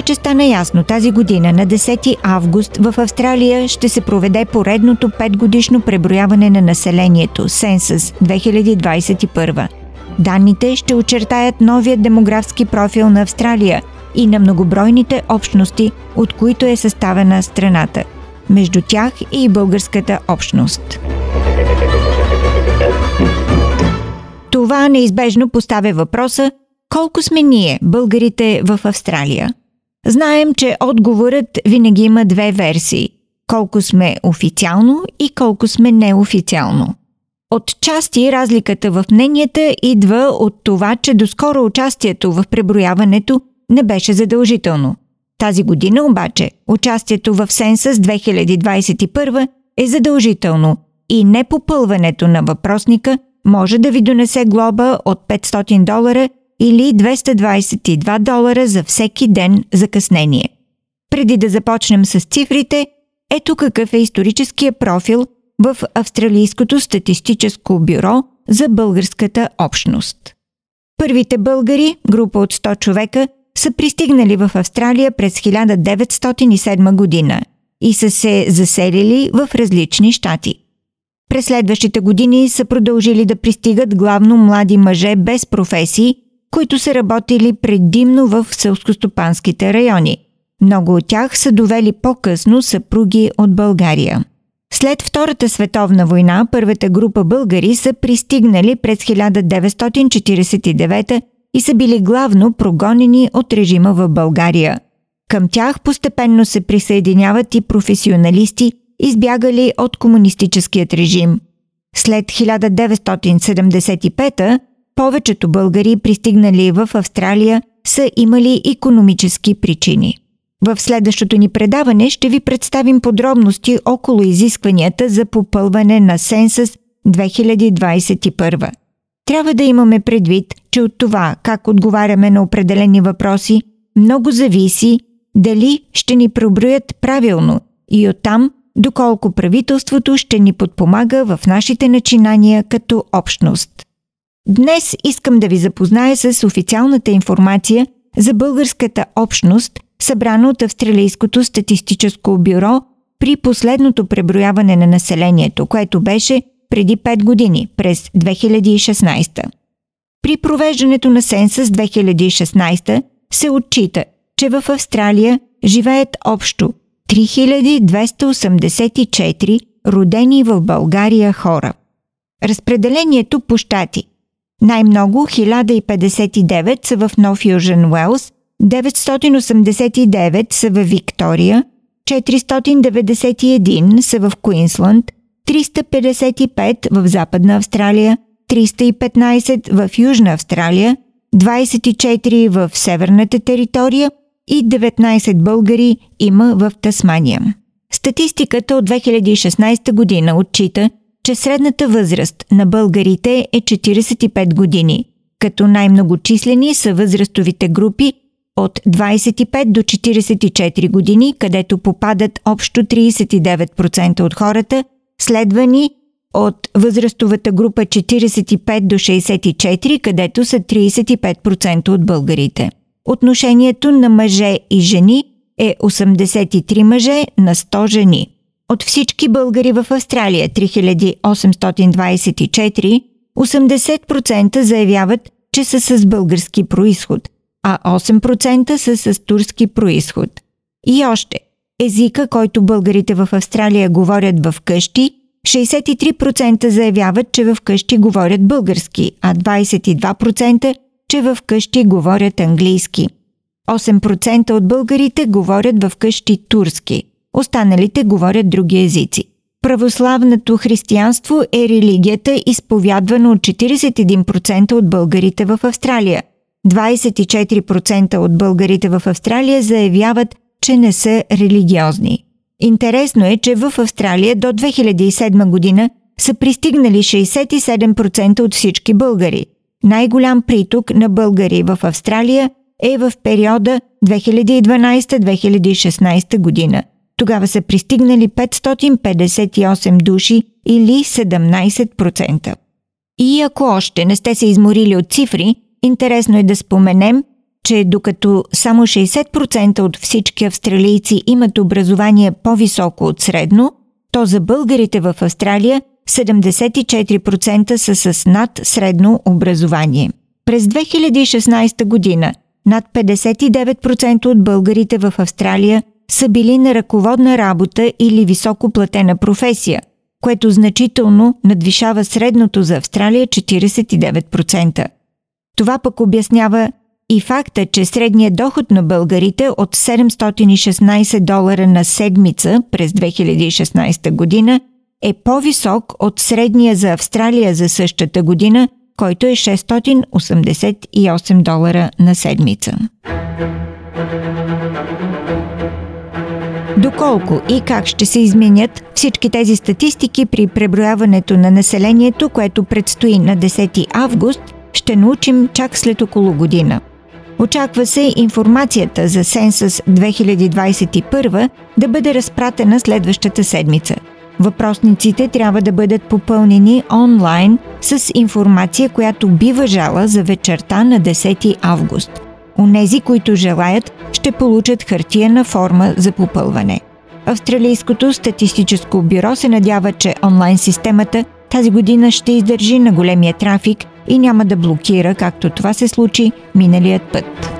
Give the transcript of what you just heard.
вече стана ясно. Тази година на 10 август в Австралия ще се проведе поредното 5 годишно преброяване на населението – Сенсъс 2021. Данните ще очертаят новия демографски профил на Австралия и на многобройните общности, от които е съставена страната. Между тях и българската общност. Това неизбежно поставя въпроса колко сме ние, българите в Австралия. Знаем, че отговорът винаги има две версии – колко сме официално и колко сме неофициално. От части разликата в мненията идва от това, че доскоро участието в преброяването не беше задължително. Тази година обаче участието в Сенсъс 2021 е задължително и непопълването на въпросника може да ви донесе глоба от 500 долара или 222 долара за всеки ден закъснение. Преди да започнем с цифрите, ето какъв е историческия профил в Австралийското статистическо бюро за българската общност. Първите българи, група от 100 човека, са пристигнали в Австралия през 1907 година и са се заселили в различни щати. През следващите години са продължили да пристигат главно млади мъже без професии, които са работили предимно в селскостопанските райони. Много от тях са довели по-късно съпруги от България. След Втората световна война първата група българи са пристигнали през 1949 и са били главно прогонени от режима в България. Към тях постепенно се присъединяват и професионалисти, избягали от комунистическият режим. След 1975 повечето българи, пристигнали в Австралия, са имали економически причини. В следващото ни предаване ще ви представим подробности около изискванията за попълване на Сенсъс 2021. Трябва да имаме предвид, че от това как отговаряме на определени въпроси, много зависи дали ще ни проброят правилно и оттам доколко правителството ще ни подпомага в нашите начинания като общност. Днес искам да ви запозная с официалната информация за българската общност, събрана от Австралийското статистическо бюро при последното преброяване на населението, което беше преди 5 години, през 2016. При провеждането на Сенсъс 2016 се отчита, че в Австралия живеят общо 3284 родени в България хора. Разпределението по щати най-много 1059 са в Нов Южен Уелс, 989 са в Виктория, 491 са в Куинсланд, 355 в Западна Австралия, 315 в Южна Австралия, 24 в Северната територия и 19 българи има в Тасмания. Статистиката от 2016 година отчита, че средната възраст на българите е 45 години, като най-многочислени са възрастовите групи от 25 до 44 години, където попадат общо 39% от хората, следвани от възрастовата група 45 до 64, където са 35% от българите. Отношението на мъже и жени е 83 мъже на 100 жени. От всички българи в Австралия 3824, 80% заявяват, че са с български происход, а 8% са с турски происход. И още, езика, който българите в Австралия говорят в къщи, 63% заявяват, че в къщи говорят български, а 22% че в къщи говорят английски. 8% от българите говорят в къщи турски – Останалите говорят други езици. Православното християнство е религията, изповядвана от 41% от българите в Австралия. 24% от българите в Австралия заявяват, че не са религиозни. Интересно е, че в Австралия до 2007 година са пристигнали 67% от всички българи. Най-голям приток на българи в Австралия е в периода 2012-2016 година – тогава са пристигнали 558 души или 17%. И ако още не сте се изморили от цифри, интересно е да споменем, че докато само 60% от всички австралийци имат образование по-високо от средно, то за българите в Австралия 74% са с над средно образование. През 2016 година над 59% от българите в Австралия са били на ръководна работа или високо платена професия, което значително надвишава средното за Австралия 49%. Това пък обяснява и факта, че средният доход на българите от 716 долара на седмица през 2016 година е по-висок от средния за Австралия за същата година, който е 688 долара на седмица. Доколко и как ще се изменят всички тези статистики при преброяването на населението, което предстои на 10 август, ще научим чак след около година. Очаква се информацията за Сенсъс 2021 да бъде разпратена следващата седмица. Въпросниците трябва да бъдат попълнени онлайн с информация, която би въжала за вечерта на 10 август. Онези, които желаят, ще получат хартияна форма за попълване. Австралийското статистическо бюро се надява, че онлайн системата тази година ще издържи на големия трафик и няма да блокира, както това се случи миналият път.